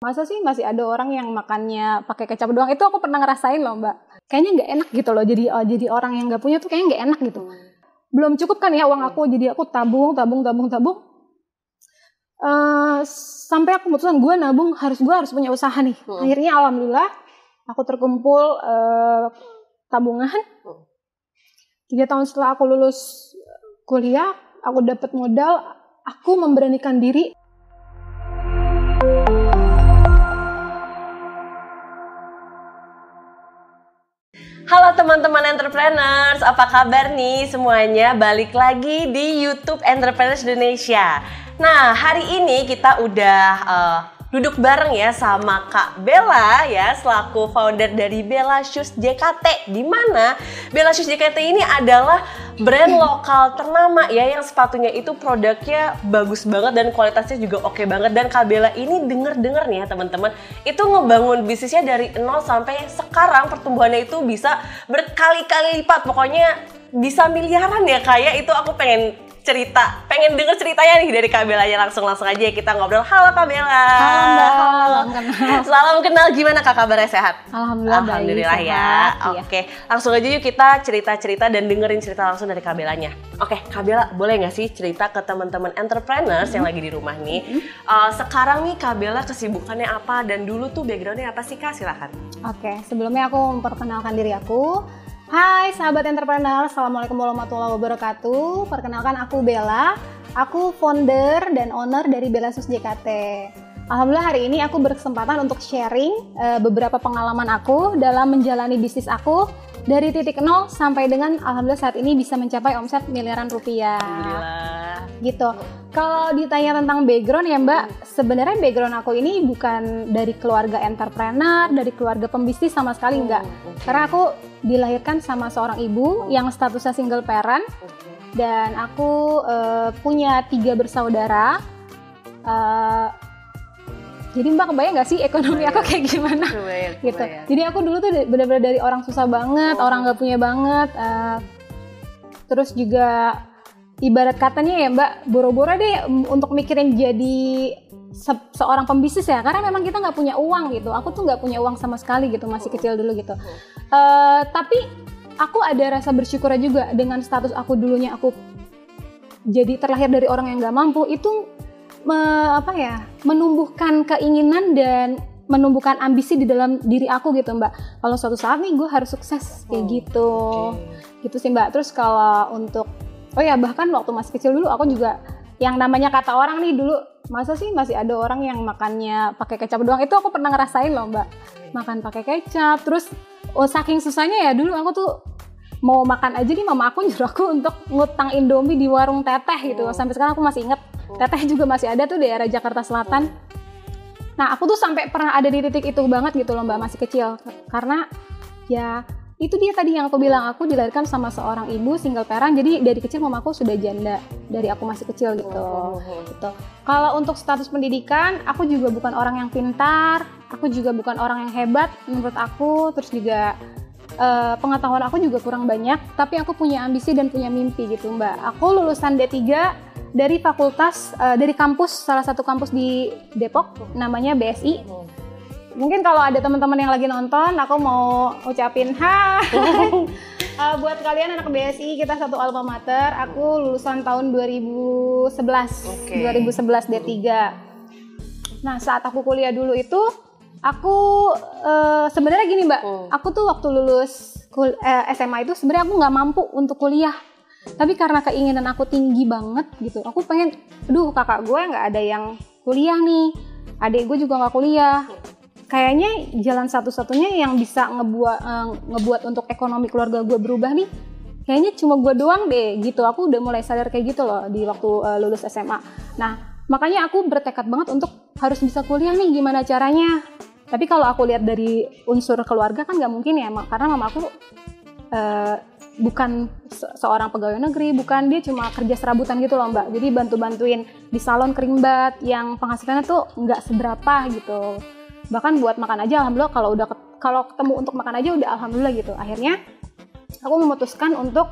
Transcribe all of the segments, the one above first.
masa sih masih ada orang yang makannya pakai kecap doang? Itu aku pernah ngerasain loh mbak. Kayaknya nggak enak gitu loh jadi uh, jadi orang yang nggak punya tuh kayaknya nggak enak gitu. Belum cukup kan ya uang aku jadi aku tabung tabung tabung tabung. Uh, sampai aku memutuskan gue nabung harus gue harus punya usaha nih. Hmm. akhirnya alhamdulillah aku terkumpul uh, tabungan. Tiga tahun setelah aku lulus kuliah aku dapat modal aku memberanikan diri Halo teman-teman entrepreneurs, apa kabar nih semuanya? Balik lagi di YouTube Entrepreneurs Indonesia. Nah, hari ini kita udah uh, duduk bareng ya sama Kak Bella ya selaku founder dari Bella Shoes JKT di mana Bella Shoes JKT ini adalah brand lokal ternama ya yang sepatunya itu produknya bagus banget dan kualitasnya juga oke okay banget. Dan Kak Bella ini denger-denger nih ya teman-teman itu ngebangun bisnisnya dari nol sampai sekarang. Pertumbuhannya itu bisa berkali-kali lipat. Pokoknya bisa miliaran ya kayak itu aku pengen cerita, pengen denger ceritanya nih dari Kak Bella ya langsung langsung aja kita ngobrol. Halo Kak Bella. Halo Mbak. Salam kenal. Salam kenal gimana Kak kabarnya sehat? Alhamdulillah, Alhamdulillah baik, ya. Sehat, Oke, okay. langsung aja yuk kita cerita-cerita dan dengerin cerita langsung dari Kak Bellanya. Oke, okay, Kak Bella boleh nggak sih cerita ke teman-teman entrepreneurs mm -hmm. yang lagi di rumah nih? Mm -hmm. uh, sekarang nih Kak Bella kesibukannya apa dan dulu tuh backgroundnya apa sih Kak? Silahkan. Oke, okay, sebelumnya aku memperkenalkan diri aku. Hai sahabat entrepreneur, Assalamualaikum warahmatullahi wabarakatuh. Perkenalkan aku Bella, aku founder dan owner dari Bella Sus JKT. Alhamdulillah hari ini aku berkesempatan untuk sharing uh, beberapa pengalaman aku dalam menjalani bisnis aku dari titik nol sampai dengan alhamdulillah saat ini bisa mencapai omset miliaran rupiah. Alhamdulillah. Gitu. Kalau ditanya tentang background ya Mbak, sebenarnya background aku ini bukan dari keluarga entrepreneur, dari keluarga pembisnis sama sekali enggak. Karena aku dilahirkan sama seorang ibu yang statusnya single parent dan aku uh, punya tiga bersaudara. Uh, jadi mbak kebayang nggak sih ekonomi aku kayak gimana? Kebayang, gitu. jadi aku dulu tuh benar-benar dari orang susah banget oh. orang nggak punya banget uh, terus juga ibarat katanya ya mbak boro-boro deh untuk mikirin jadi se seorang pembisnis ya karena memang kita nggak punya uang gitu. Aku tuh nggak punya uang sama sekali gitu masih kecil dulu gitu. Uh, tapi aku ada rasa bersyukur juga dengan status aku dulunya aku jadi terlahir dari orang yang nggak mampu itu me, apa ya menumbuhkan keinginan dan menumbuhkan ambisi di dalam diri aku gitu mbak. Kalau suatu saat nih gue harus sukses kayak oh, gitu. okay. gitu sih mbak. Terus kalau untuk oh ya bahkan waktu masih kecil dulu aku juga yang namanya kata orang nih dulu masa sih masih ada orang yang makannya pakai kecap doang? Itu aku pernah ngerasain loh mbak. Makan pakai kecap terus oh saking susahnya ya dulu aku tuh mau makan aja nih mama aku nyuruh aku untuk ngutang indomie di warung teteh gitu. Oh. sampai sekarang aku masih inget Teteh juga masih ada tuh daerah Jakarta Selatan. Nah, aku tuh sampai pernah ada di titik itu banget gitu loh Mbak, masih kecil. Karena ya itu dia tadi yang aku bilang aku dilahirkan sama seorang ibu single parent jadi dari kecil mamaku sudah janda dari aku masih kecil gitu oh, oh, oh. gitu kalau untuk status pendidikan aku juga bukan orang yang pintar aku juga bukan orang yang hebat menurut aku terus juga uh, pengetahuan aku juga kurang banyak tapi aku punya ambisi dan punya mimpi gitu mbak aku lulusan D3 dari fakultas uh, dari kampus salah satu kampus di Depok namanya BSI. Mungkin kalau ada teman-teman yang lagi nonton, aku mau ucapin hai uh, buat kalian anak BSI kita satu alma mater. Aku lulusan tahun 2011, okay. 2011 D3. Nah saat aku kuliah dulu itu, aku uh, sebenarnya gini mbak, hmm. aku tuh waktu lulus kul eh, SMA itu sebenarnya aku nggak mampu untuk kuliah tapi karena keinginan aku tinggi banget gitu aku pengen aduh kakak gue nggak ada yang kuliah nih adik gue juga nggak kuliah. Kayaknya jalan satu-satunya yang bisa ngebuat uh, ngebuat untuk ekonomi keluarga gue berubah nih kayaknya cuma gue doang deh gitu. Aku udah mulai sadar kayak gitu loh di waktu uh, lulus SMA nah makanya aku bertekad banget untuk harus bisa kuliah nih gimana caranya? Tapi kalau aku lihat dari unsur keluarga kan nggak mungkin ya karena mama aku uh, bukan se seorang pegawai negeri, bukan dia cuma kerja serabutan gitu loh mbak. Jadi bantu-bantuin di salon keringbat yang penghasilannya tuh nggak seberapa gitu. Bahkan buat makan aja alhamdulillah kalau udah kalau ketemu untuk makan aja udah alhamdulillah gitu. Akhirnya aku memutuskan untuk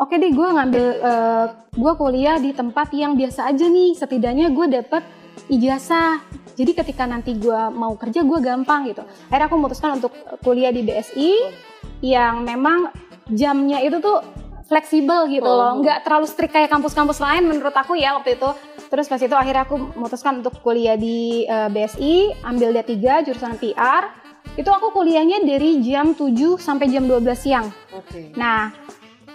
oke okay deh gue ngambil uh, gue kuliah di tempat yang biasa aja nih. Setidaknya gue dapet ijazah. Jadi ketika nanti gue mau kerja gue gampang gitu. Akhirnya aku memutuskan untuk kuliah di BSI yang memang jamnya itu tuh fleksibel gitu loh, Oh. nggak terlalu strict kayak kampus-kampus lain menurut aku ya waktu itu. Terus pas itu akhirnya aku memutuskan untuk kuliah di eh, BSI, ambil D3 jurusan PR. Itu aku kuliahnya dari jam 7 sampai jam 12 siang. Oke. Nah,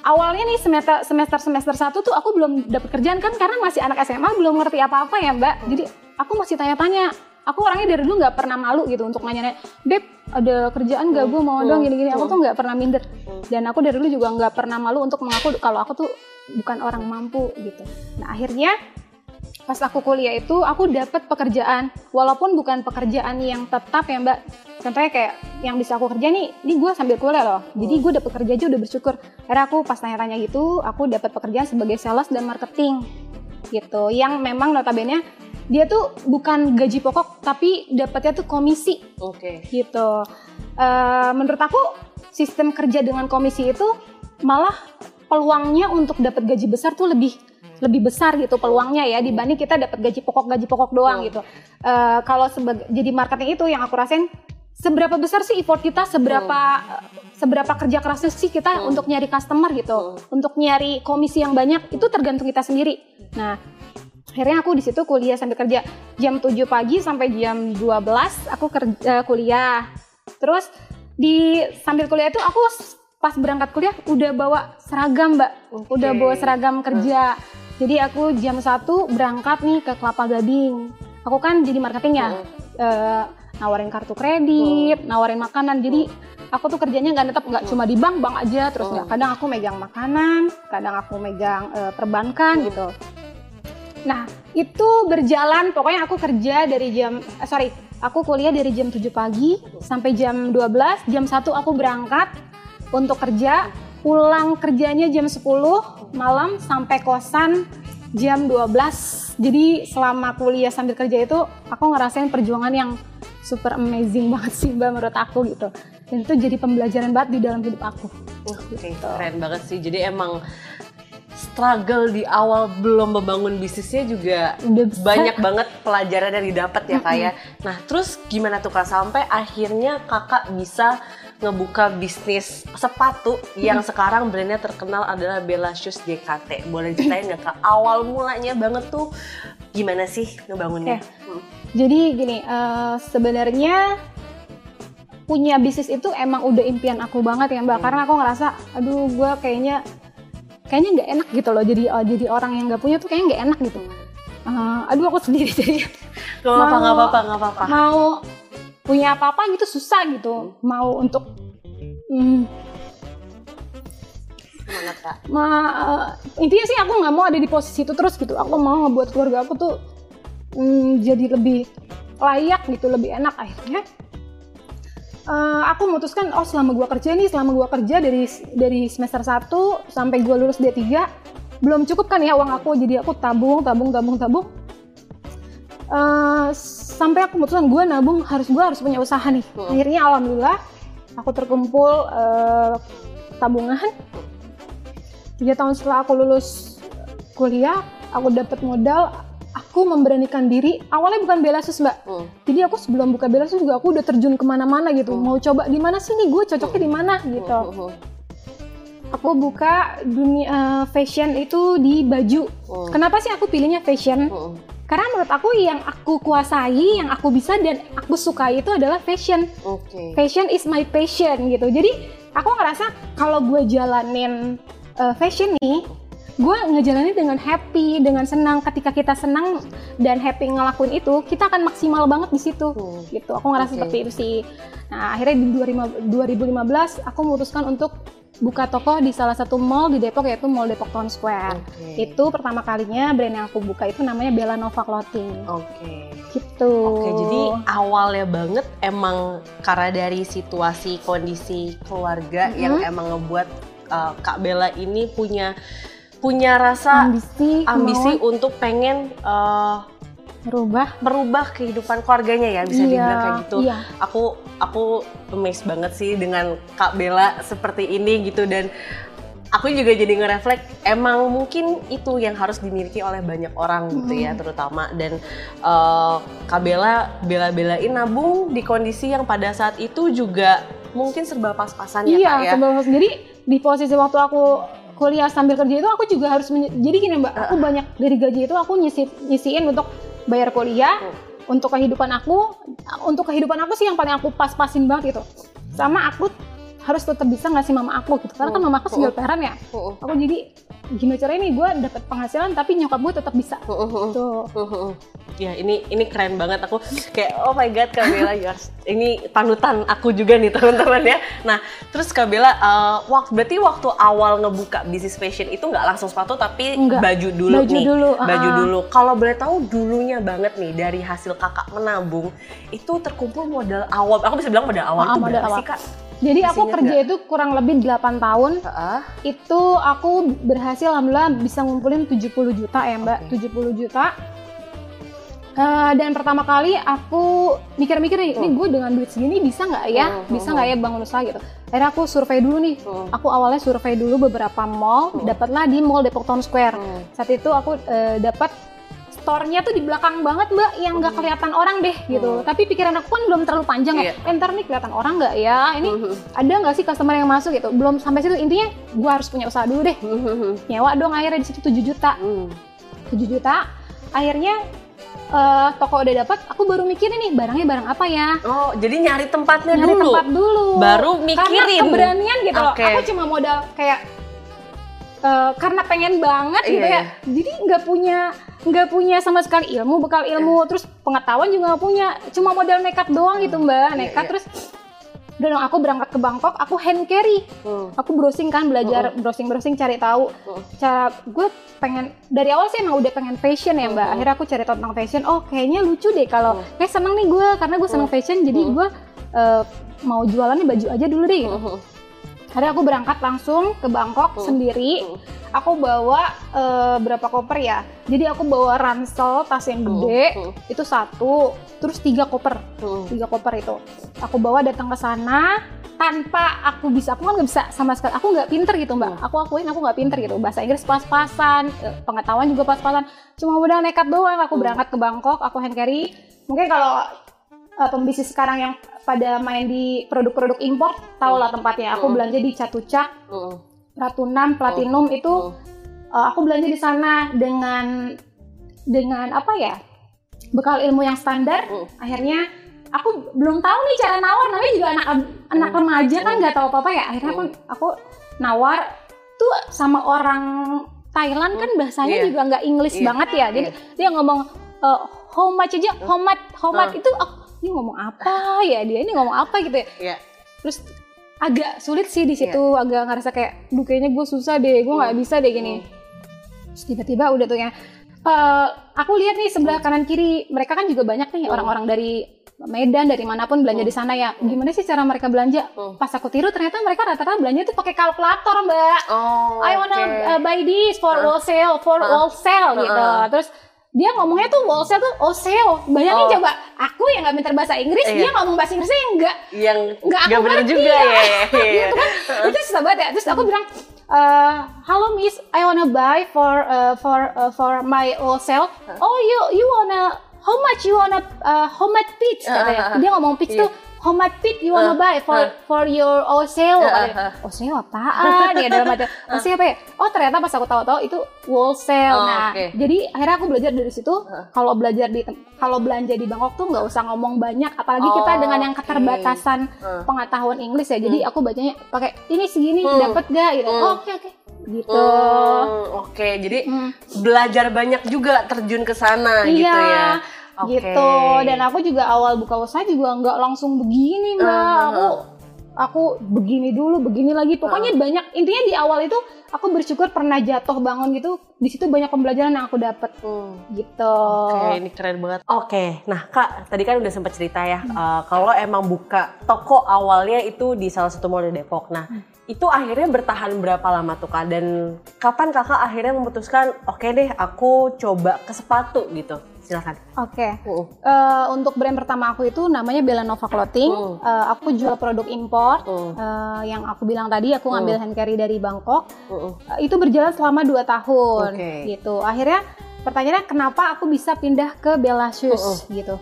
awalnya nih semester semester semester satu tuh aku belum dapat kerjaan kan karena masih anak SMA belum ngerti apa-apa ya Mbak. Jadi aku masih tanya-tanya. Aku orangnya dari dulu nggak pernah malu gitu untuk nanya-nanya, Beb, ada kerjaan gak gue mau dong gini-gini. Aku tuh nggak pernah minder. Dan aku dari dulu juga nggak pernah malu untuk mengaku kalau aku tuh bukan orang mampu gitu. Nah akhirnya pas aku kuliah itu aku dapat pekerjaan. Walaupun bukan pekerjaan yang tetap ya mbak. Contohnya kayak yang bisa aku kerja nih ini gue sambil kuliah loh. Jadi gue dapat kerja aja udah bersyukur. Akhirnya aku pas tanya-tanya gitu aku dapat pekerjaan sebagai sales dan marketing gitu. Yang memang notabene dia tuh bukan gaji pokok tapi dapatnya tuh komisi Oke. gitu. Eh, menurut aku sistem kerja dengan komisi itu malah peluangnya untuk dapat gaji besar tuh lebih lebih besar gitu peluangnya ya dibanding kita dapat gaji pokok gaji pokok doang Hmm. gitu. Eh, kalau sebagai jadi marketing itu yang aku rasain seberapa besar sih effort kita seberapa seberapa kerja kerasnya sih kita Hmm. untuk nyari customer gitu Hmm. untuk nyari komisi yang banyak itu tergantung kita sendiri. Nah akhirnya aku di situ kuliah sambil kerja jam 7 pagi sampai jam 12 aku kerja kuliah. Terus di sambil kuliah itu aku pas berangkat kuliah udah bawa seragam mbak. Oke. udah bawa seragam kerja. Jadi aku jam 1 berangkat nih ke Kelapa Gading. Aku kan jadi marketingnya. Hmm. Eh, nawarin kartu kredit nawarin makanan. Jadi aku tuh kerjanya nggak tetap nggak cuma di bank bank aja. Terus nggak Hmm. kadang aku megang makanan kadang aku megang eh, perbankan Hmm. gitu Nah, itu berjalan pokoknya aku kerja dari jam eh, sorry, aku kuliah dari jam 7 pagi sampai jam 12, jam 1 aku berangkat untuk kerja, pulang kerjanya jam 10 malam sampai kosan jam 12. Jadi selama kuliah sambil kerja itu aku ngerasain perjuangan yang super amazing banget sih Mbak menurut aku gitu. Dan itu jadi pembelajaran banget di dalam hidup aku. Oke, keren banget sih. Jadi emang struggle di awal belum membangun bisnisnya juga Udah besar. banyak banget pelajaran yang didapat ya kak ya. Nah terus gimana tuh kak sampai akhirnya kakak bisa ngebuka bisnis sepatu yang sekarang brandnya terkenal adalah Bella Shoes JKT. Boleh ceritain nggak kak awal mulanya banget tuh gimana sih ngebangunnya? Hmm. Jadi gini, eh, sebenarnya punya bisnis itu emang udah impian aku banget ya Mbak. Hmm. Karena aku ngerasa, aduh gue kayaknya kayaknya nggak enak gitu loh. Jadi eh, jadi orang yang nggak punya tuh kayaknya nggak enak gitu. Eh, aduh aku sendiri jadi Gak apa-apa, Mau- gak apa-apa, gak apa-apa. mau punya apa-apa gitu susah gitu. Mau untuk hmm, Semangat kak. ma eh, intinya sih aku nggak mau ada di posisi itu terus gitu aku mau ngebuat keluarga aku tuh mm, jadi lebih layak gitu lebih enak akhirnya eh, aku memutuskan oh selama gua kerja nih selama gua kerja dari dari semester 1 sampai gua lulus D3 belum cukup kan ya uang aku jadi aku tabung tabung tabung tabung. Eh, sampai aku memutuskan gue nabung harus gue harus punya usaha nih. Hmm. akhirnya alhamdulillah aku terkumpul eh, tabungan. Tiga tahun setelah aku lulus kuliah aku dapat modal aku memberanikan diri awalnya bukan bela sus mbak Hmm. jadi aku sebelum buka bela sus juga aku udah terjun ke mana-mana gitu Hmm. mau coba di mana sih nih gue cocoknya di mana gitu Hmm. aku buka dunia eh, fashion itu di baju Hmm. kenapa sih aku pilihnya fashion Hmm. karena menurut aku yang aku kuasai yang aku bisa dan aku sukai itu adalah fashion Oke. fashion is my passion gitu. Jadi aku ngerasa kalau gue jalanin uh, fashion nih, gue ngejalanin dengan happy, dengan senang. Ketika kita senang dan happy ngelakuin itu, kita akan maksimal banget di situ. Hmm. Gitu. Aku ngerasa Oke. seperti itu sih. Nah akhirnya di 2015 aku memutuskan untuk buka toko di salah satu mall di Depok yaitu Mall Depok Town Square. Oke. Itu pertama kalinya brand yang aku buka itu namanya Bella Nova Clothing. Oke. Gitu. Oke, jadi awalnya banget emang karena dari situasi kondisi keluarga Mhm. yang emang ngebuat uh, Kak Bella ini punya punya rasa ambisi, ambisi kemauan untuk pengen uh, merubah merubah kehidupan keluarganya ya bisa dibilang kayak gitu. Iya. Aku aku amazed banget sih dengan Kak Bella seperti ini gitu dan aku juga jadi ngereflek emang mungkin itu yang harus dimiliki oleh banyak orang gitu ya terutama dan uh, Kabela bela-belain nabung di kondisi yang pada saat itu juga mungkin serba pas-pasan ya iya Kak ya. sebelum jadi di posisi waktu aku kuliah sambil kerja itu aku juga harus jadi gini mbak aku banyak dari gaji itu aku nyisi nyisiin untuk bayar kuliah untuk kehidupan aku untuk kehidupan aku sih yang paling aku pas-pasin banget gitu. Sama aku harus tetap bisa ngasih mama aku gitu karena kan Hmm. mama aku single parent ya Uh, uh, aku jadi gimana caranya nih gue dapat penghasilan tapi nyokap gue tetap bisa uh, uh, uh. tuh Ya ini ini keren banget aku kayak oh my god Kak Bella yours. Ini panutan aku juga nih teman-teman ya. Nah terus Kak Bella uh, waktu berarti waktu awal ngebuka bisnis fashion itu nggak langsung sepatu tapi Enggak. baju dulu Baju nih. dulu, Baju ah. dulu. Kalau boleh tahu dulunya banget nih dari hasil kakak menabung itu terkumpul modal awal. Aku bisa bilang modal awal Ah, itu modal berapa awal. sih Kak? Jadi Masih aku kerja itu kurang lebih 8 tahun. Heeh. itu aku berhasil alhamdulillah bisa ngumpulin 70 juta ya mbak. Oke. 70 juta. Eh, dan pertama kali aku mikir-mikir nih, ini gue dengan duit segini bisa nggak ya, Hmm, bisa hmm, nggak ya bangun usaha? Gitu. Akhirnya aku survei dulu nih, aku awalnya survei dulu beberapa mall, dapatlah di Mall Depok Town Square. Saat itu aku eh, dapat store-nya tuh di belakang banget mbak, yang nggak Hmm. kelihatan orang deh gitu. Hmm. Tapi pikiran aku kan belum terlalu panjang Iya. ya, entar nih kelihatan orang nggak ya, ini Hmm. ada nggak sih customer yang masuk gitu. Belum sampai situ intinya gue harus punya usaha dulu deh. Hmm. Nyewa dong akhirnya di situ 7 juta. Hmm. 7 juta. Akhirnya eh, toko udah dapat, aku baru mikirin nih barangnya barang apa ya. Oh jadi nyari tempatnya Nyari dulu. tempat dulu. Baru Karena mikirin. keberanian gitu loh. Oke. Aku cuma modal kayak eh, karena pengen banget gitu Iya, ya. Jadi nggak punya nggak punya sama sekali ilmu, bekal ilmu, Iya. terus pengetahuan juga nggak punya. Cuma modal nekat doang gitu mbak, Iya, nekat iya. terus. Udah dong, aku berangkat ke Bangkok, aku hand carry. Hmm. Aku browsing kan, belajar browsing-browsing cari tahu. Hmm. Cara gue pengen dari awal sih emang udah pengen fashion ya mbak. Hmm. Akhirnya aku cari tahu tentang fashion. Oh kayaknya lucu deh kalau Hmm. kayak seneng nih gue karena gue seneng fashion. Jadi Hmm. gue eh, mau jualannya baju aja dulu deh. Gitu. Akhirnya aku berangkat langsung ke Bangkok Hmm. sendiri. Hmm. Aku bawa eh, berapa koper ya? Jadi aku bawa ransel tas yang gede Hmm. itu satu, terus tiga koper Hmm. tiga koper itu aku bawa datang ke sana tanpa aku bisa aku kan nggak bisa sama sekali aku nggak pinter gitu mbak Hmm. aku akuin aku nggak pinter gitu bahasa Inggris pas-pasan eh, pengetahuan juga pas-pasan cuma udah nekat doang aku Hmm. berangkat ke Bangkok aku hand carry mungkin kalau eh, pembisnis sekarang yang pada main di produk-produk impor tau lah tempatnya. Aku Hmm. belanja di Catucak Hmm. Ratunam Platinum itu Hmm. eh, aku belanja di sana dengan dengan apa ya bekal ilmu yang standar. Akhirnya aku belum tahu nih cara nawar namanya juga anak anak remaja kan nggak tahu apa apa ya. Akhirnya aku aku nawar tuh sama orang Thailand kan bahasanya Iya. juga nggak English Iya. banget ya. Jadi dia ngomong eh, how much aja? How much? How much? Hmm. itu aku ini ngomong apa ya dia ini ngomong apa gitu ya Iya. terus agak sulit sih di situ agak ngerasa kayak duh kayaknya gue susah deh gue nggak Hmm. bisa deh gini Terus tiba-tiba udah tuh ya eh, aku lihat nih sebelah kanan kiri mereka kan juga banyak nih Hmm. orang-orang dari Medan dari mana pun belanja di sana ya gimana sih cara mereka belanja Hmm. pas aku tiru ternyata mereka rata-rata belanja tuh pakai kalkulator mbak Oh. I wanna oke. uh, buy this for Hah? wholesale for Hah? wholesale gitu Hah. terus dia ngomongnya tuh wholesale tuh wholesale bayangin Oh. coba aku yang nggak pintar bahasa Inggris Iya. dia ngomong bahasa Inggrisnya yang enggak yang nggak aku nggak bener ngerti juga ya. ya. Iya. itu kan itu susah banget ya terus aku bilang eh halo miss I wanna buy for uh, for uh, for my wholesale oh you you wanna how much you wanna uh, how much pitch katanya dia ngomong pitch iya. tuh how much pitch you wanna Ah, buy for ah. for your Ah, katanya. ah, ah. wholesale apaan ya dalam hati wholesale apa ya oh ternyata pas aku tahu-tahu itu wholesale Oh, nah oke. jadi akhirnya aku belajar dari situ Ah. kalau belajar di kalau belanja di Bangkok tuh nggak usah ngomong banyak apalagi kita Oh, dengan yang oke. keterbatasan Ah. pengetahuan Inggris ya. Jadi aku bacanya pakai ini segini Hmm. dapat gak gitu. Hmm. Oh, Oke oke. Gitu. Hmm, Oke, jadi Hmm. belajar banyak juga terjun ke sana gitu Iya, ya. Oke. Gitu. Dan aku juga awal buka usaha juga nggak langsung begini mbak. Uh-huh. Aku aku begini dulu, begini lagi. Pokoknya banyak. Intinya di awal itu aku bersyukur pernah jatuh bangun gitu. Di situ banyak pembelajaran yang aku dapat. Hmm. Gitu. Oke, ini keren banget. Oke, nah Kak, tadi kan udah sempat cerita ya, Hmm. eh, kalau emang buka toko awalnya itu di salah satu mall di Depok. Nah, Hmm. itu akhirnya bertahan berapa lama tuh Kak? Dan kapan Kakak akhirnya memutuskan, oke deh, aku coba ke sepatu gitu? Silakan. Oke. Uh, Eh, untuk brand pertama aku itu namanya Bella Nova Clothing. Hmm. Eh, aku jual produk impor. uh, Eh, yang aku bilang tadi aku ngambil Hmm. hand carry dari Bangkok. uh, uh. Itu berjalan selama 2 tahun Oke. gitu. Akhirnya pertanyaannya kenapa aku bisa pindah ke Bella Shoes gitu.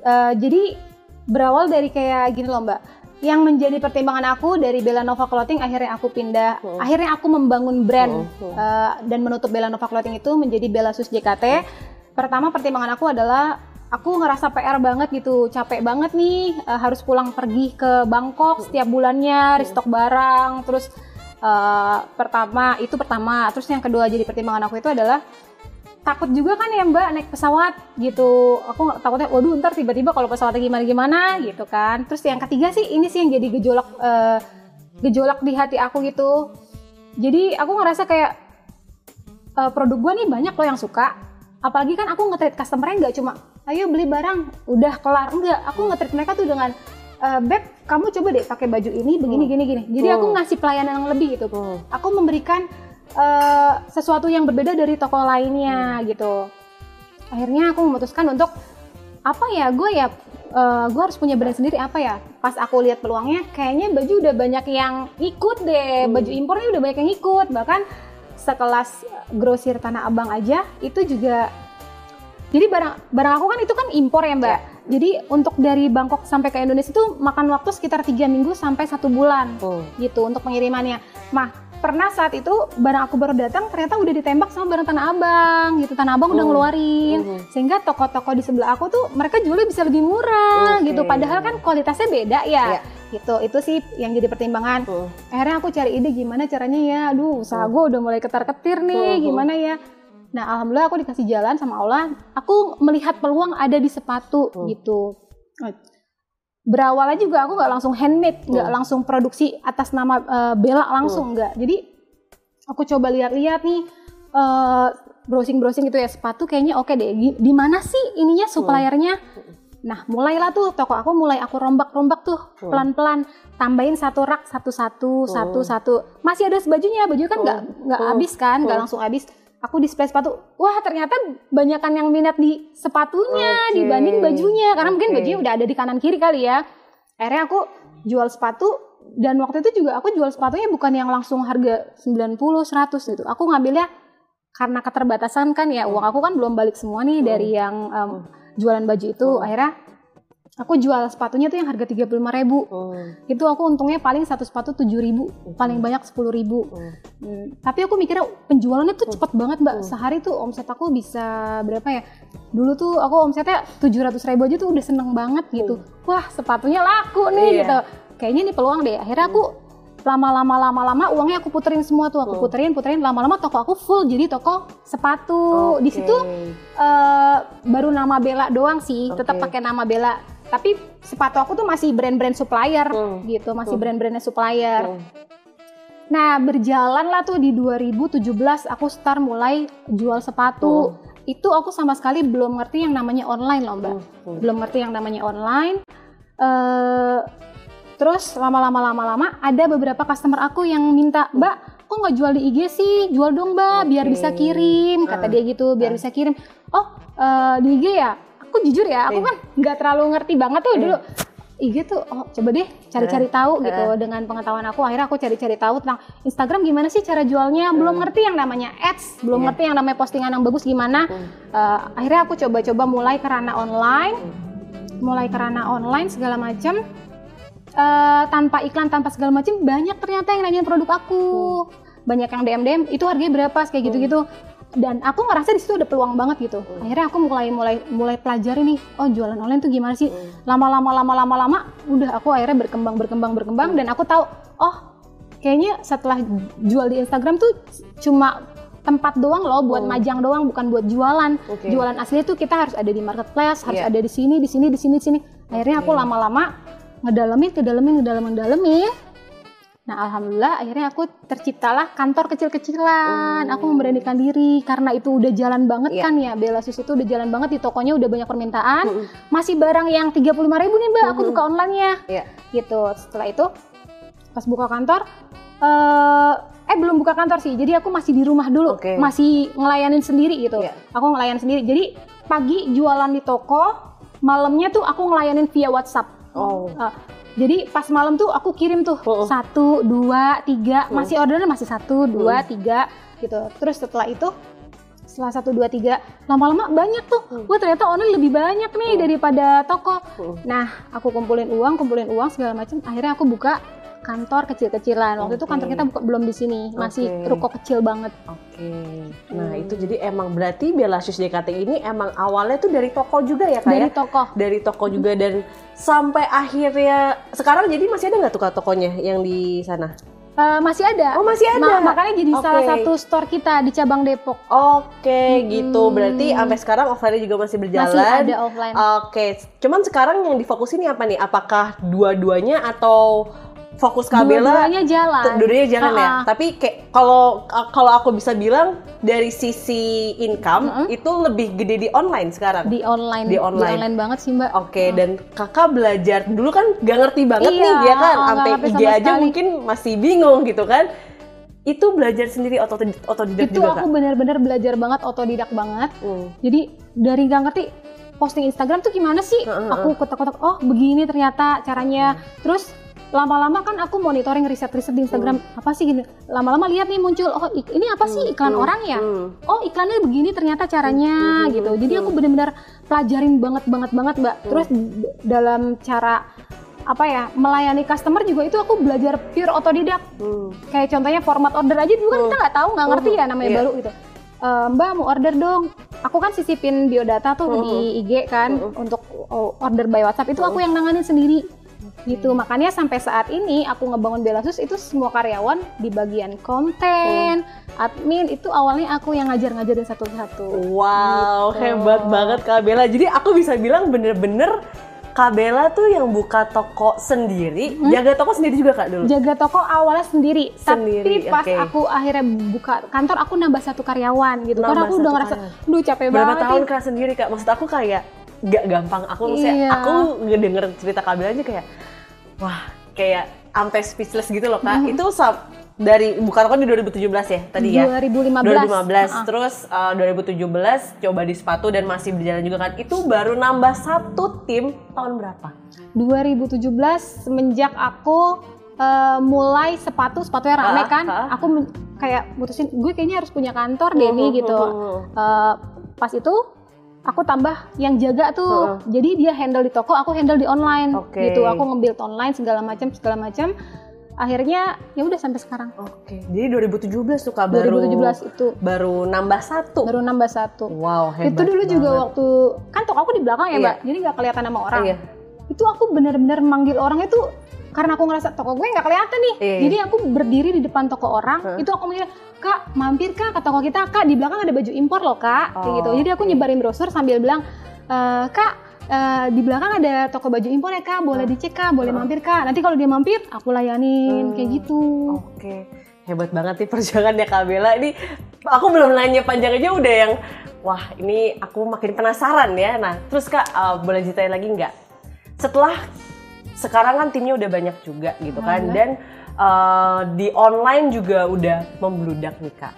Eh, jadi berawal dari kayak gini loh Mbak. Yang menjadi pertimbangan aku dari Bella Nova Clothing akhirnya aku pindah. Hmm. Akhirnya aku membangun brand Hmm. eh, dan menutup Bella Nova Clothing itu menjadi Bella Shoes JKT. Pertama pertimbangan aku adalah aku ngerasa PR banget gitu, capek banget nih eh, harus pulang pergi ke Bangkok setiap bulannya, restock barang, terus eh, pertama itu pertama, terus yang kedua jadi pertimbangan aku itu adalah takut juga kan ya Mbak naik pesawat gitu. Aku takutnya waduh ntar tiba-tiba kalau pesawatnya gimana-gimana gitu kan. Terus yang ketiga sih ini sih yang jadi gejolak eh, gejolak di hati aku gitu. Jadi aku ngerasa kayak eh, produk gua nih banyak loh yang suka. Apalagi kan aku nge-treat customer-nya nggak cuma ayo beli barang udah kelar enggak. Aku nge-treat mereka tuh dengan eh, Beb, kamu coba deh pakai baju ini begini Hmm. gini gini. Jadi aku Hmm. ngasih pelayanan yang lebih gitu uh. aku memberikan eh, sesuatu yang berbeda dari toko lainnya gitu. Akhirnya aku memutuskan untuk apa ya gue ya gue harus punya brand sendiri apa ya. Pas aku lihat peluangnya, kayaknya baju udah banyak yang ikut deh, Hmm. baju impornya udah banyak yang ikut. Bahkan sekelas grosir Tanah Abang aja itu juga. Jadi barang barang aku kan itu kan impor ya mbak. Jadi untuk dari Bangkok sampai ke Indonesia itu makan waktu sekitar tiga minggu sampai satu bulan Uh. gitu untuk pengirimannya. Nah, pernah saat itu barang aku baru datang ternyata udah ditembak sama barang Tanah Abang gitu. Tanah Abang udah Oh. ngeluarin. Mhm. Sehingga toko-toko di sebelah aku tuh mereka jualnya bisa lebih murah Oke. gitu. Padahal kan kualitasnya beda ya. Gitu. Itu sih yang jadi pertimbangan. Uh. Akhirnya aku cari ide gimana caranya ya. Aduh, usaha gue udah mulai ketar-ketir nih. Mhm. Gimana ya? Nah, alhamdulillah aku dikasih jalan sama Allah. Aku melihat peluang ada di sepatu Hmm. gitu. Berawalnya juga aku nggak langsung handmade, nggak Hmm. langsung produksi atas nama eh, Bella langsung nggak. Jadi aku coba lihat-lihat nih eh, browsing-browsing gitu ya sepatu kayaknya oke deh. Di, mana sih ininya suppliernya? Nah, mulailah tuh toko aku mulai aku rombak-rombak tuh Hmm. pelan-pelan tambahin satu rak satu-satu Hmm. satu-satu. Masih ada sebajunya, baju kan nggak nggak Hmm. habis kan, nggak langsung habis. Aku display sepatu, wah ternyata banyakan yang minat di sepatunya Oke. dibanding bajunya, karena mungkin Oke. bajunya udah ada di kanan kiri kali ya. Akhirnya aku jual sepatu dan waktu itu juga aku jual sepatunya bukan yang langsung harga 90 100 gitu. Aku ngambilnya karena keterbatasan kan ya uang aku kan belum balik semua nih Hmm. dari yang em, jualan baju itu. Hmm. Akhirnya aku jual sepatunya tuh yang harga 35.000 Uh. itu aku untungnya paling satu sepatu 7.000 paling banyak 10.000 Uh. Hmm, tapi aku mikirnya penjualannya tuh cepet banget mbak. Hmm. sehari tuh omset aku bisa berapa ya? Dulu tuh aku omsetnya 700 ribu aja tuh udah seneng banget gitu. Wah sepatunya laku nih Hmm. Iya. gitu. Kayaknya nih peluang deh. Akhirnya aku lama-lama lama-lama uangnya aku puterin semua tuh. Aku Hmm. puterin puterin. Lama-lama toko aku full jadi toko sepatu. Di Oke. situ eh, baru nama Bella doang sih. Tetap Oke. pakai nama Bella tapi sepatu aku tuh masih brand-brand supplier Hmm. gitu masih Hmm. brand-brandnya supplier Uh. Nah, berjalan lah tuh di 2017 aku start mulai jual sepatu. Itu aku sama sekali belum ngerti yang namanya online loh, Mbak. Uh. Belum ngerti yang namanya online. Eh terus lama-lama lama-lama ada beberapa customer aku yang minta, "Mbak, kok nggak jual di IG sih? Jual dong, Mbak, biar Oke. bisa kirim." Kata Ah. dia gitu, biar Ah. bisa kirim. Oh, eh, di IG ya? Aku jujur ya, aku Iya. kan nggak terlalu ngerti banget tuh Iya. dulu. IG tuh, oh coba deh cari-cari tahu gitu dengan pengetahuan aku. Akhirnya aku cari-cari tahu tentang Instagram gimana sih cara jualnya. Belum ngerti yang namanya ads, belum Iya. ngerti yang namanya postingan yang bagus gimana. Eh, akhirnya aku coba-coba mulai kerana online, mulai kerana online segala macam. Eh, tanpa iklan, tanpa segala macam banyak ternyata yang nanyain produk aku. Banyak yang DM DM itu harganya berapa kayak gitu-gitu. Dan aku ngerasa di situ ada peluang banget gitu. Hmm. Akhirnya aku mulai mulai mulai pelajari nih, oh jualan online tuh gimana sih? Hmm. lama-lama lama-lama lama udah aku akhirnya berkembang berkembang berkembang dan aku tahu oh kayaknya setelah jual di Instagram tuh cuma tempat doang loh buat Hmm. majang doang bukan buat jualan Oke. jualan asli tuh kita harus ada di marketplace harus Iya. ada di sini di sini di sini di sini akhirnya aku Oke. lama-lama ngedalamin ngedalamin ngedalamin ngedalamin nah alhamdulillah akhirnya aku terciptalah kantor kecil-kecilan Hmm. aku memberanikan diri karena itu udah jalan banget Iya. kan ya Bella Sus itu udah jalan banget di tokonya udah banyak permintaan Hmm. masih barang yang 35.000 ribu nih mbak aku Mhm. buka online-nya Iya. gitu setelah itu pas buka kantor eh eh belum buka kantor sih jadi aku masih di rumah dulu Oke. masih ngelayanin sendiri gitu Iya. aku ngelayan sendiri jadi pagi jualan di toko, malamnya tuh aku ngelayanin via WhatsApp. Oh. Uh, jadi pas malam tuh aku kirim tuh Oh. satu, dua, tiga, Hmm. masih ordernya masih satu, dua, tiga gitu. Terus setelah itu setelah satu, dua, tiga, lama-lama banyak tuh. Hmm. Wah ternyata online lebih banyak nih Hmm. daripada toko. Hmm. Nah aku kumpulin uang, kumpulin uang segala macam. Akhirnya aku buka kantor kecil-kecilan. Waktu itu kantor kita buka belum di sini, masih Oke. ruko kecil banget. Oke. Nah, Hmm. itu jadi emang berarti Bella Shoes JKT ini emang awalnya tuh dari toko juga ya, Kak Dari ya? toko. Dari toko juga dan sampai akhirnya sekarang jadi masih ada nggak tuh Kak tokonya yang di sana? Eh, masih ada. Oh, masih ada. Ma- makanya jadi Oke. salah satu store kita di cabang Depok. Oke, Hmm. gitu. Berarti sampai sekarang offline juga masih berjalan. Masih ada offline. Oke, cuman sekarang yang difokusin apa nih? Apakah dua-duanya atau fokus Kak Bella? Dua-duanya jalan. Dua-duanya jalan ya. Ha-ha. Tapi kayak kalau kalau aku bisa bilang dari sisi income itu lebih gede di online sekarang. di online Di online. banget sih mbak Oke, dan kakak belajar dulu kan gak ngerti banget Iya, nih ya kan, sampai IG aja sekali. mungkin masih bingung gitu kan. Itu belajar sendiri otodidak, otodidak itu juga aku benar-benar belajar banget otodidak banget Hmm. jadi dari nggak ngerti posting Instagram tuh gimana sih Heeh, aku kotak-kotak oh begini ternyata caranya terus lama-lama kan aku monitoring riset-riset di Instagram. Apa sih gini? Lama-lama lihat nih muncul oh ini apa sih iklan Hmm, orang ya? hmm. oh iklannya begini ternyata caranya Hmm, gitu. hmm, jadi aku benar-benar pelajarin banget banget banget mbak. Terus d- dalam cara apa ya melayani customer juga itu aku belajar pure otodidak. Hmm. kayak contohnya format order aja dulu kan kita nggak tahu nggak ngerti ya namanya Iya. baru gitu. Eh, Mbak mau order dong. Aku kan sisipin biodata tuh di IG kan untuk oh, order by WhatsApp. Itu aku yang nanganin sendiri gitu makanya sampai saat ini aku ngebangun Belasus itu semua karyawan di bagian konten admin itu awalnya aku yang ngajar-ngajarin satu-satu Wow, Gitu. hebat banget Kak Bella. Jadi aku bisa bilang bener-bener Kak Bella tuh yang buka toko sendiri, Hmm? jaga toko sendiri juga Kak dulu. jaga toko awalnya sendiri, Sendiri, tapi pas oke. aku akhirnya buka kantor aku nambah satu karyawan gitu karena Nambah aku udah ngerasa duh capek Berapa banget tahun nih." Kak sendiri Kak? Maksud aku kayak gak gampang. Aku maksudnya Iya. aku ngedenger cerita Kak Bella aja kayak wah, kayak sampai speechless gitu loh Kak. Itu sa- dari buka toko di 2017 ya tadi ya? 2015. 2015 Ah. terus uh, 2017 coba di sepatu dan masih berjalan juga kan itu baru nambah satu tim tahun berapa 2017 semenjak aku eh, mulai sepatu sepatunya rame Ah, kan ah. aku kayak mutusin gue kayaknya harus punya kantor deh nih Hmm, gitu hmm, hmm. Eh, pas itu aku tambah yang jaga tuh jadi dia handle di toko aku handle di online Oke. gitu aku nge-build online segala macam segala macam akhirnya ya udah sampai sekarang Oke, jadi 2017 tuh Kak baru 2017 itu baru nambah satu. baru nambah satu Wow, hebat. itu dulu juga banget. waktu kan toko aku di belakang ya Iya. mbak jadi nggak kelihatan sama orang Iya. itu aku bener-bener manggil orang itu karena aku ngerasa toko gue nggak kelihatan nih. Iya, iya. jadi aku berdiri di depan toko orang Hah? itu aku manggil kak mampir kak ke toko kita. Kak di belakang ada baju impor loh kak. Kayak Oh, gitu jadi aku nyebarin brosur sambil bilang "E, kak eh, di belakang ada toko baju impor ya kak. Boleh dicek kak. Boleh mampir kak. Nanti kalau dia mampir aku layanin. Hmm. kayak gitu. Oke, hebat banget nih perjuangannya Kak Bella. Ini aku belum nanya panjang aja udah yang wah ini aku makin penasaran ya. Nah, terus Kak uh, boleh ceritain lagi nggak? Setelah sekarang kan timnya udah banyak juga gitu kan dan uh, di online juga udah membludak nih Kak.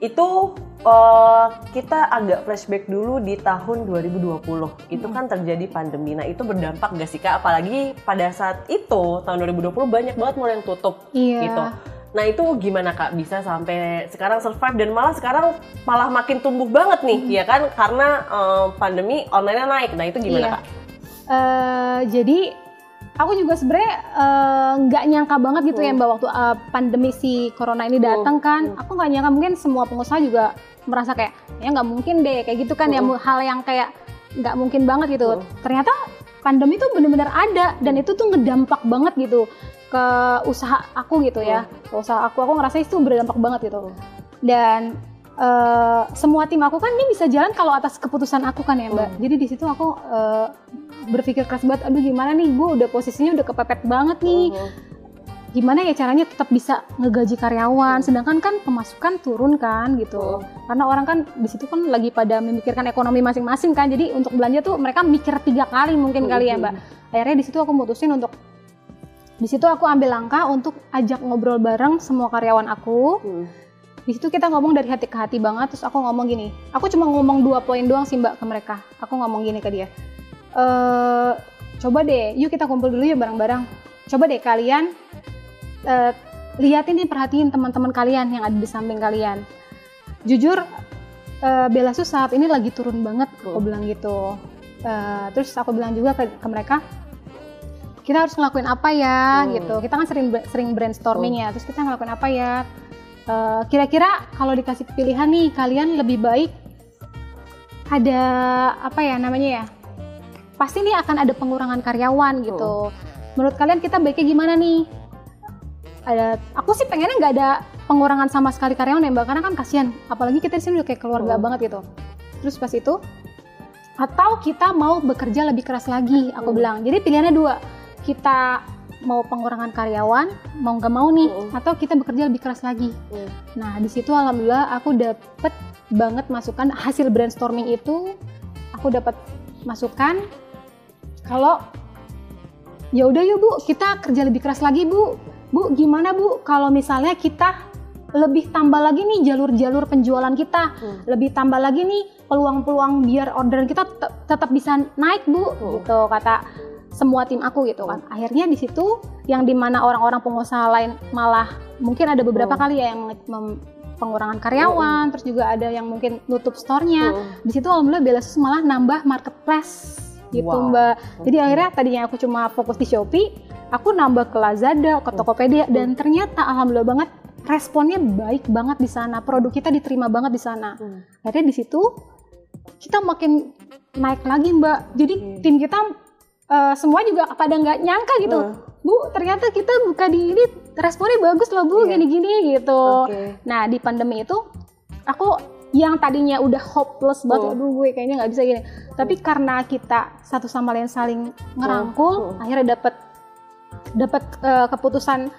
Itu uh, kita agak flashback dulu di tahun 2020. Itu kan terjadi pandemi. Nah, itu berdampak gak sih Kak? Apalagi pada saat itu tahun 2020 banyak banget mall yang tutup iya gitu. Nah itu gimana kak bisa sampai sekarang survive dan malah sekarang malah makin tumbuh banget nih Hmm. ya kan karena eh, pandemi online naik. Nah itu gimana Iya. kak? Eh, jadi aku juga sebenarnya eh, nggak nyangka banget gitu ya Hmm. mbak waktu eh, pandemi si corona ini datang kan hmm. aku nggak nyangka mungkin semua pengusaha juga merasa kayak ya nggak mungkin deh kayak gitu kan ya Hmm. hal yang kayak nggak mungkin banget gitu Hmm. ternyata pandemi itu bener-bener ada dan itu tuh ngedampak banget gitu ke usaha aku gitu ya ke usaha aku aku ngerasa itu berdampak banget gitu dan eh, semua tim aku kan ini bisa jalan kalau atas keputusan aku kan ya mbak. Hmm. jadi di situ aku eh, berpikir keras banget aduh gimana nih? Gue udah posisinya udah kepepet banget nih. Mhm. gimana ya caranya tetap bisa ngegaji karyawan? Sedangkan kan pemasukan turun kan gitu. Hmm. karena orang kan di situ kan lagi pada memikirkan ekonomi masing-masing kan. Jadi untuk belanja tuh mereka mikir tiga kali mungkin kali ya mbak. Akhirnya di situ aku mutusin untuk di situ aku ambil langkah untuk ajak ngobrol bareng semua karyawan aku. Mhm. Di situ kita ngomong dari hati ke hati banget terus aku ngomong gini aku cuma ngomong dua poin doang sih mbak ke mereka. Aku ngomong gini ke dia eh coba deh yuk kita kumpul dulu ya bareng-bareng. Coba deh kalian eh, liatin nih perhatiin teman-teman kalian yang ada di samping kalian. Jujur eh, Bella Sus saat ini lagi turun banget aku Hmm. bilang gitu. Eh, terus aku bilang juga ke, ke mereka kita harus ngelakuin apa ya? Hmm. gitu. Kita kan sering sering brainstorming ya terus kita ngelakuin apa ya Eh, kira-kira kalau dikasih pilihan nih kalian lebih baik ada apa ya namanya ya? Pasti nih akan ada pengurangan karyawan gitu. Menurut kalian kita baiknya gimana nih? Ada aku sih pengennya nggak ada pengurangan sama sekali karyawan ya mbak. Karena kan kasihan apalagi kita di sini udah kayak keluarga Hmm. banget gitu. Terus pas itu atau kita mau bekerja lebih keras lagi aku Hmm. bilang. Jadi pilihannya dua kita mau pengurangan karyawan mau nggak mau nih Hmm. atau kita bekerja lebih keras lagi Hmm. nah di situ alhamdulillah aku dapet banget masukan hasil brainstorming itu aku dapat masukan kalau ya udah yuk bu kita kerja lebih keras lagi bu bu gimana bu kalau misalnya kita lebih tambah lagi nih jalur-jalur penjualan kita Hmm. lebih tambah lagi nih peluang-peluang biar orderan kita tet- tetap bisa naik bu Hmm. gitu kata semua tim aku gitu kan. Akhirnya di situ yang di mana orang-orang pengusaha lain malah mungkin ada beberapa Hmm. kali ya yang pengurangan karyawan terus juga ada yang mungkin nutup store-nya. Hmm. di situ alhamdulillah Bella Sus malah nambah marketplace gitu Wow. mbak. Jadi akhirnya tadinya aku cuma fokus di Shopee aku nambah ke Lazada ke Tokopedia dan ternyata alhamdulillah banget responnya baik banget di sana. Produk kita diterima banget di sana. Hmm. akhirnya di situ kita makin naik lagi mbak. Jadi Oke. tim kita eh, semua juga pada nggak nyangka gitu Hmm. bu ternyata kita buka di ini responnya bagus loh bu Iya. gini-gini gitu Oke. Nah di pandemi itu aku yang tadinya udah hopeless banget, Hmm. aduh gue kayaknya nggak bisa gini. Tapi karena kita satu sama lain saling ngerangkul, Hmm. akhirnya dapat dapat eh, keputusan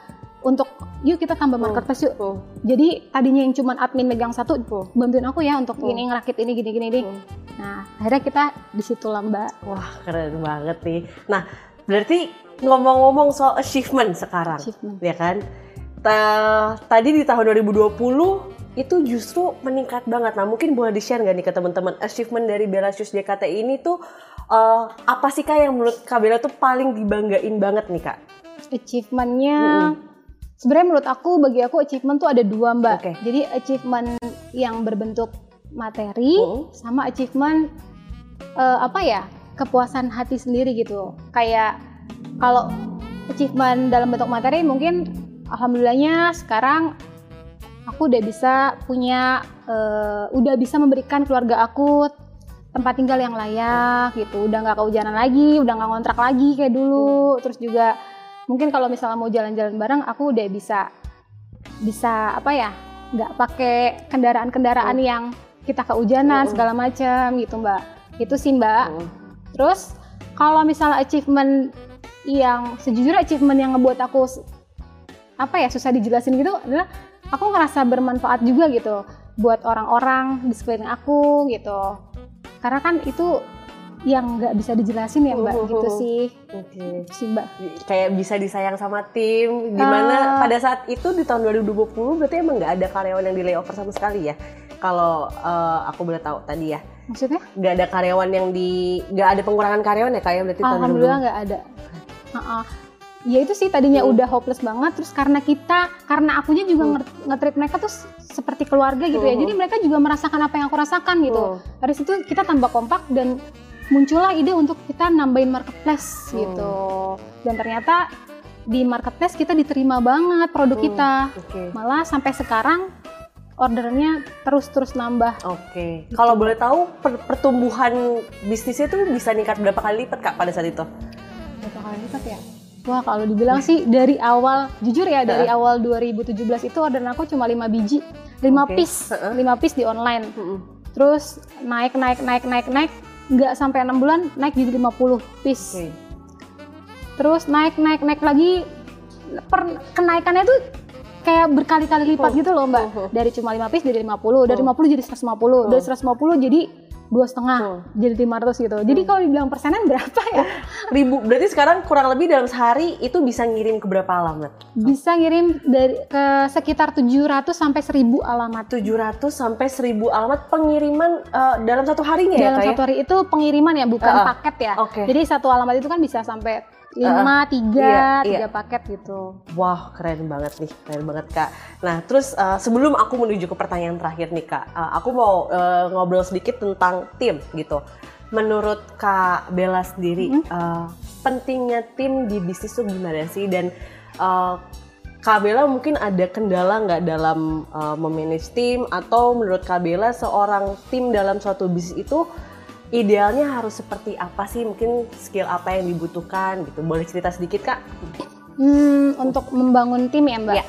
untuk yuk kita tambah Hmm. marketplace yuk. Hmm. Jadi tadinya yang cuman admin megang satu, Hmm. bantuin aku ya untuk Hmm. ini ngerakit ini gini-gini deh. Hmm. Nah akhirnya kita di situ lah mbak. Wah keren banget nih. Nah berarti ngomong-ngomong soal achievement sekarang, Achievement. ya kan? Ta- tadi di tahun 2020 itu justru meningkat banget. Nah mungkin boleh di share nggak nih ke teman-teman achievement dari Bella Shoes JKT ini tuh eh, apa sih kak yang menurut Kak Bella tuh paling dibanggain banget nih kak? Achievementnya, Mm-mm. sebenarnya menurut aku bagi aku achievement tuh ada dua mbak. Oke. Jadi achievement yang berbentuk materi Mm. sama achievement eh, apa ya kepuasan hati sendiri gitu. Kayak kalau achievement dalam bentuk materi mungkin alhamdulillahnya sekarang aku udah bisa punya eh, udah bisa memberikan keluarga aku tempat tinggal yang layak gitu udah nggak kehujanan lagi udah nggak ngontrak lagi kayak dulu terus juga mungkin kalau misalnya mau jalan-jalan bareng aku udah bisa bisa apa ya nggak pakai kendaraan-kendaraan yang kita kehujanan Mm. segala macam gitu mbak itu sih mbak Hmm. Terus kalau misalnya achievement yang sejujurnya achievement yang ngebuat aku apa ya susah dijelasin gitu adalah aku ngerasa bermanfaat juga gitu buat orang-orang di sekeliling aku gitu. Karena kan itu yang nggak bisa dijelasin ya mbak Mhm. gitu sih, Oke. Gitu sih mbak. Kayak bisa disayang sama tim, di mana Ah. pada saat itu di tahun 2020 berarti emang nggak ada karyawan yang di layover sama sekali ya? Kalau eh, aku boleh tahu tadi ya, Maksudnya? nggak ada karyawan yang di, nggak ada pengurangan karyawan ya kayak berarti tahun Alhamdulillah nggak ada. Ha-ha. Ya itu sih tadinya Hmm. udah hopeless banget, terus karena kita, karena akunya juga Hmm. nge- nge-treat mereka tuh seperti keluarga gitu ya, Hmm. jadi mereka juga merasakan apa yang aku rasakan gitu. Hmm. Dari situ kita tambah kompak dan muncullah ide untuk kita nambahin marketplace Hmm. gitu. Dan ternyata di marketplace kita diterima banget produk Hmm. kita. Oke. Malah sampai sekarang ordernya terus-terus nambah. Oke. Kalau boleh tahu per- pertumbuhan bisnisnya tuh bisa meningkat berapa kali lipat kak pada saat itu? Berapa kali lipat ya? Wah kalau dibilang sih dari awal, jujur ya dari awal 2017 itu orderan aku cuma 5 biji, 5 Oke. piece, Heeh. 5 piece di online. Mm-mm. Terus naik naik naik naik naik, nggak sampai 6 bulan naik jadi 50 piece. Oke. Terus naik naik naik lagi, per, kenaikannya tuh kayak berkali-kali lipat Oh. gitu loh mbak. Oh. Dari cuma 5 piece jadi 50, dari Oh. 50 jadi 150, dari Oh. 150 jadi dua setengah jadi 500 gitu. Jadi kalau dibilang persenan berapa ya? Ribu, berarti sekarang kurang lebih dalam sehari itu bisa ngirim ke berapa alamat? Bisa ngirim dari ke sekitar 700 sampai 1000 alamat. 700 sampai 1000 alamat pengiriman eh, dalam satu harinya ya Dalam ya? satu hari itu pengiriman ya, bukan Uh-uh. paket ya. Oke. Jadi satu alamat itu kan bisa sampai 5, Uh-uh. 3, Iya, 3 paket gitu. Wah, keren banget nih, keren banget Kak. Nah, terus eh, sebelum aku menuju ke pertanyaan terakhir nih Kak, eh, aku mau eh, ngobrol sedikit tentang tim gitu. Menurut Kak Bella sendiri, Mhm. eh, pentingnya tim di bisnis tuh gimana sih? Dan eh, Kak Bella mungkin ada kendala nggak dalam eh, memanage tim atau menurut Kak Bella seorang tim dalam suatu bisnis itu idealnya harus seperti apa sih? Mungkin skill apa yang dibutuhkan gitu? Boleh cerita sedikit Kak? Hmm, untuk membangun tim ya Mbak. Ya.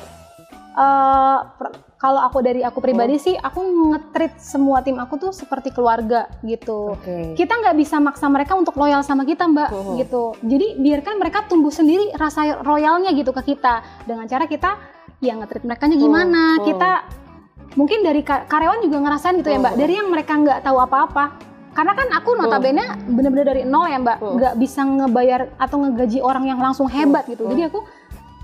Per- kalau aku dari aku pribadi sih, aku nge-treat semua tim aku tuh seperti keluarga gitu. Oke. Kita nggak bisa maksa mereka untuk loyal sama kita Mbak, Mhm. gitu. Jadi biarkan mereka tumbuh sendiri rasa royalnya gitu ke kita dengan cara kita ya nge-treat mereka gimana. Mhm. Kita mungkin dari ka- karyawan juga ngerasain gitu ya Mbak, dari yang mereka nggak tahu apa-apa. Karena kan aku notabene bener-bener dari nol ya Mbak, nggak bisa ngebayar atau ngegaji orang yang langsung hebat gitu. Jadi aku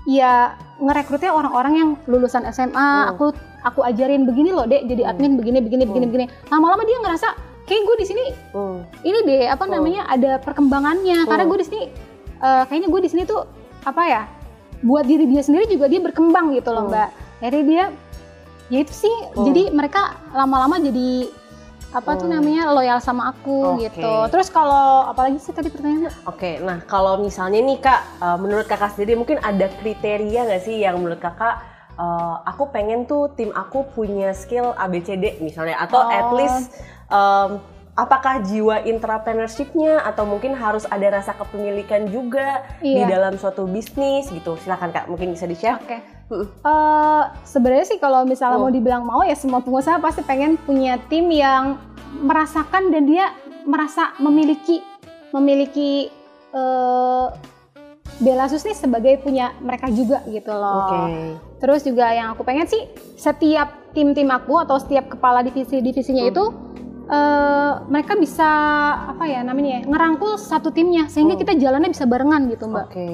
ya ngerekrutnya orang-orang yang lulusan SMA, aku aku ajarin begini loh dek, jadi Hmm. admin begini begini begini begini. Lama-lama dia ngerasa kayak gue di sini ini deh apa namanya ada perkembangannya. Karena gue di sini eh, kayaknya gue di sini tuh apa ya buat diri dia sendiri juga dia berkembang gitu loh mbak. Jadi dia ya itu sih. Jadi mereka lama-lama jadi apa tuh Hmm. namanya loyal sama aku Oke. gitu. Terus kalau apalagi sih tadi pertanyaan? Oke, nah kalau misalnya nih kak, eh, menurut kakak sendiri mungkin ada kriteria nggak sih yang menurut kakak, eh, aku pengen tuh tim aku punya skill ABCD misalnya, atau at Oh. least em, apakah jiwa intrapreneurship-nya atau mungkin harus ada rasa kepemilikan juga di Iya. dalam suatu bisnis gitu. Silakan kak, mungkin bisa di-share. Oke. Eh, sebenarnya sih kalau misalnya Hmm. mau dibilang mau ya semua pengusaha pasti pengen punya tim yang merasakan dan dia merasa memiliki memiliki eh Belasus nih sebagai punya mereka juga gitu loh. Terus juga yang aku pengen sih setiap tim-tim aku atau setiap kepala divisi-divisinya Hmm. itu eh, mereka bisa apa ya namanya ya, ngerangkul satu timnya sehingga Hmm. kita jalannya bisa barengan gitu mbak. Oke,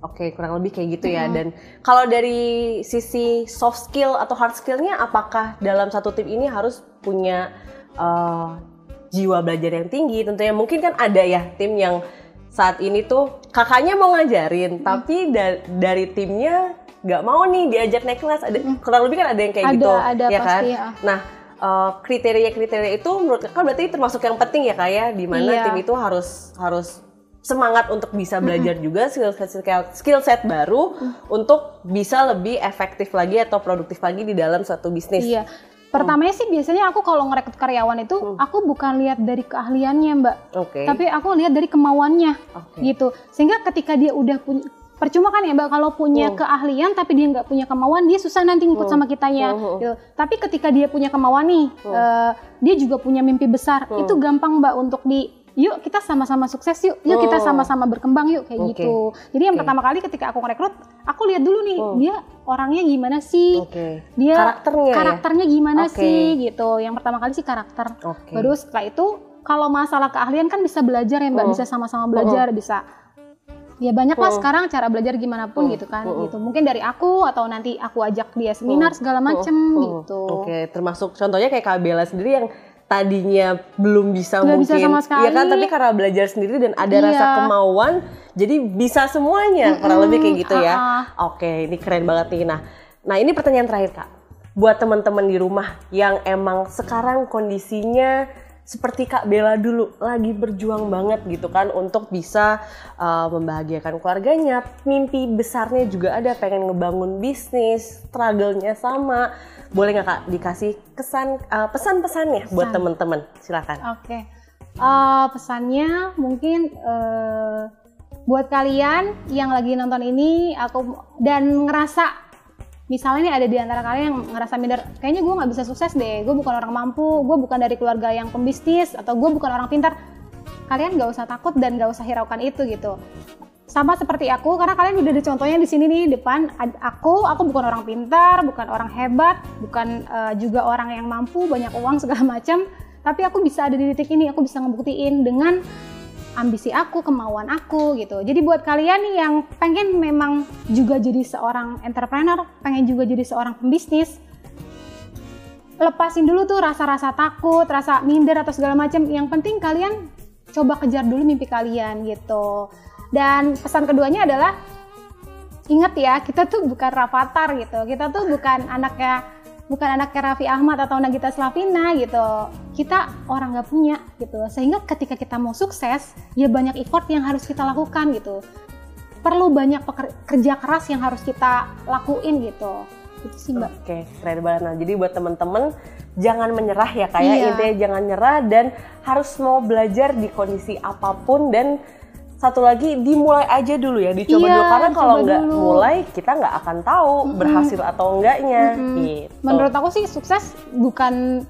oke kurang lebih kayak gitu ya. Mhm. Dan kalau dari sisi soft skill atau hard skillnya, apakah dalam satu tim ini harus punya eh, jiwa belajar yang tinggi? Tentunya mungkin kan ada ya tim yang saat ini tuh kakaknya mau ngajarin, Mhm. tapi da- dari timnya nggak mau nih diajak naik kelas. Ada kurang lebih kan ada yang kayak. Ada gitu, ada ya kan? pasti ya. Nah, eh, kriteria-kriteria itu menurut kakak berarti termasuk yang penting ya kak ya, di mana Iya. tim itu harus harus semangat untuk bisa belajar juga skill set skill set baru untuk bisa lebih efektif lagi atau produktif lagi di dalam suatu bisnis. Iya. Pertamanya sih biasanya aku kalau ngerekrut karyawan itu Hmm. aku bukan lihat dari keahliannya mbak, Oke. tapi aku lihat dari kemauannya Oke. gitu. Sehingga ketika dia udah punya percuma kan ya mbak kalau punya Hmm. keahlian tapi dia nggak punya kemauan dia susah nanti ngikut Hmm. sama kitanya. Hmm. gitu. Tapi ketika dia punya kemauan nih, Hmm. eh, dia juga punya mimpi besar, Hmm. itu gampang mbak untuk di yuk kita sama-sama sukses yuk, yuk kita Hmm. sama-sama berkembang yuk kayak Oke. gitu. Jadi yang Oke. pertama kali ketika aku ngerekrut, aku lihat dulu nih Hmm. dia orangnya gimana sih, Oke. dia Karakternya ya? karakternya gimana Oke. sih gitu. Yang pertama kali sih karakter. Oke. Baru setelah itu kalau masalah keahlian kan bisa belajar ya Mbak, Hmm. bisa sama-sama belajar, bisa ya banyak lah Hmm. sekarang cara belajar gimana pun Hmm. gitu kan Hmm. gitu. Mungkin dari aku atau nanti aku ajak dia seminar segala macem Hmm. gitu. Oke, termasuk contohnya kayak Kak Bella sendiri yang tadinya belum bisa Nggak mungkin bisa sama sekali. Iya kan tapi karena belajar sendiri dan ada Iya. rasa kemauan jadi bisa semuanya kurang lebih kayak gitu ya. ah, Oke, ini keren banget nih. Nah, nah ini pertanyaan terakhir Kak. Buat teman-teman di rumah yang emang sekarang kondisinya seperti Kak Bella dulu lagi berjuang banget gitu kan untuk bisa uh, membahagiakan keluarganya, mimpi besarnya juga ada pengen ngebangun bisnis, struggle-nya sama. Boleh nggak Kak dikasih kesan uh, pesan-pesannya buat teman-teman? Silakan. Oke. Eh, pesannya mungkin eh, buat kalian yang lagi nonton ini aku dan ngerasa misalnya nih ada di antara kalian yang ngerasa minder kayaknya gue nggak bisa sukses deh gue bukan orang mampu gue bukan dari keluarga yang pembisnis atau gue bukan orang pintar. Kalian nggak usah takut dan nggak usah hiraukan itu gitu. Sama seperti aku karena kalian udah ada contohnya di sini nih depan aku aku bukan orang pintar bukan orang hebat bukan eh, juga orang yang mampu banyak uang segala macam. Tapi aku bisa ada di titik ini aku bisa ngebuktiin dengan ambisi aku kemauan aku gitu. Jadi buat kalian nih yang pengen memang juga jadi seorang entrepreneur pengen juga jadi seorang pembisnis lepasin dulu tuh rasa-rasa takut rasa minder atau segala macam. Yang penting kalian coba kejar dulu mimpi kalian gitu. Dan pesan keduanya adalah ingat ya kita tuh bukan Rafathar gitu. Kita tuh bukan anaknya bukan anaknya Raffi Ahmad atau Nagita Slavina gitu kita orang nggak punya gitu sehingga ketika kita mau sukses ya banyak effort yang harus kita lakukan gitu perlu banyak kerja keras yang harus kita lakuin gitu itu sih mbak. Oke, keren banget. Nah, jadi buat temen-temen jangan menyerah ya kayak ya. iya. intinya jangan nyerah dan harus mau belajar di kondisi apa pun dan satu lagi dimulai aja dulu ya dicoba iya, dulu karena kalau nggak mulai kita nggak akan tahu mm -hmm. berhasil atau enggaknya mm -hmm. gitu. Menurut aku sih sukses bukan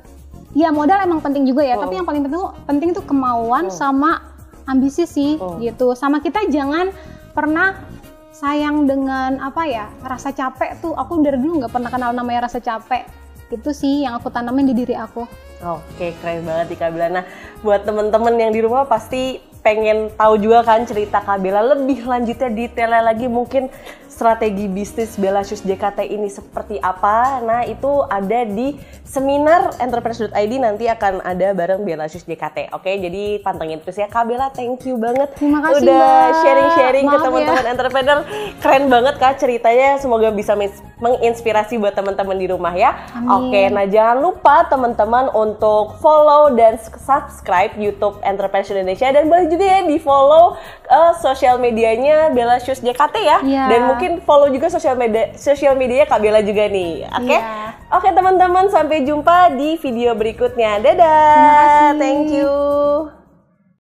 ya modal emang penting juga ya, mm. tapi yang paling penting penting itu kemauan mm. sama ambisi sih mm. gitu. Sama kita jangan pernah sayang dengan apa ya rasa capek tuh aku dari dulu nggak pernah kenal namanya rasa capek itu sih yang aku tanamin di diri aku. Oke keren banget Ika Bilana. Buat temen-temen yang di rumah pasti pengen tahu juga kan cerita Kabela lebih lanjutnya detailnya lagi mungkin strategi bisnis Bella Shoes JKT ini seperti apa. Nah, itu ada di seminar entrepreneurs.id nanti akan ada bareng Bella Shoes JKT. Oke, jadi pantengin terus ya. Kak Bella, thank you banget Terima kasih, udah sharing-sharing ke ya. teman-teman ya. entrepreneur. Keren banget Kak ceritanya. Semoga bisa menginspirasi buat teman-teman di rumah ya. Amin. Oke, nah jangan lupa teman-teman untuk follow dan subscribe YouTube Entrepreneurs Indonesia dan boleh juga ya di follow uh, sosial medianya Bella Shoes JKT ya. Yeah. Dan mungkin follow juga sosial media sosial media Kak Bella juga nih. Oke. Okay? Yeah. Oke okay, teman-teman sampai jumpa di video berikutnya. Dadah. Thank you.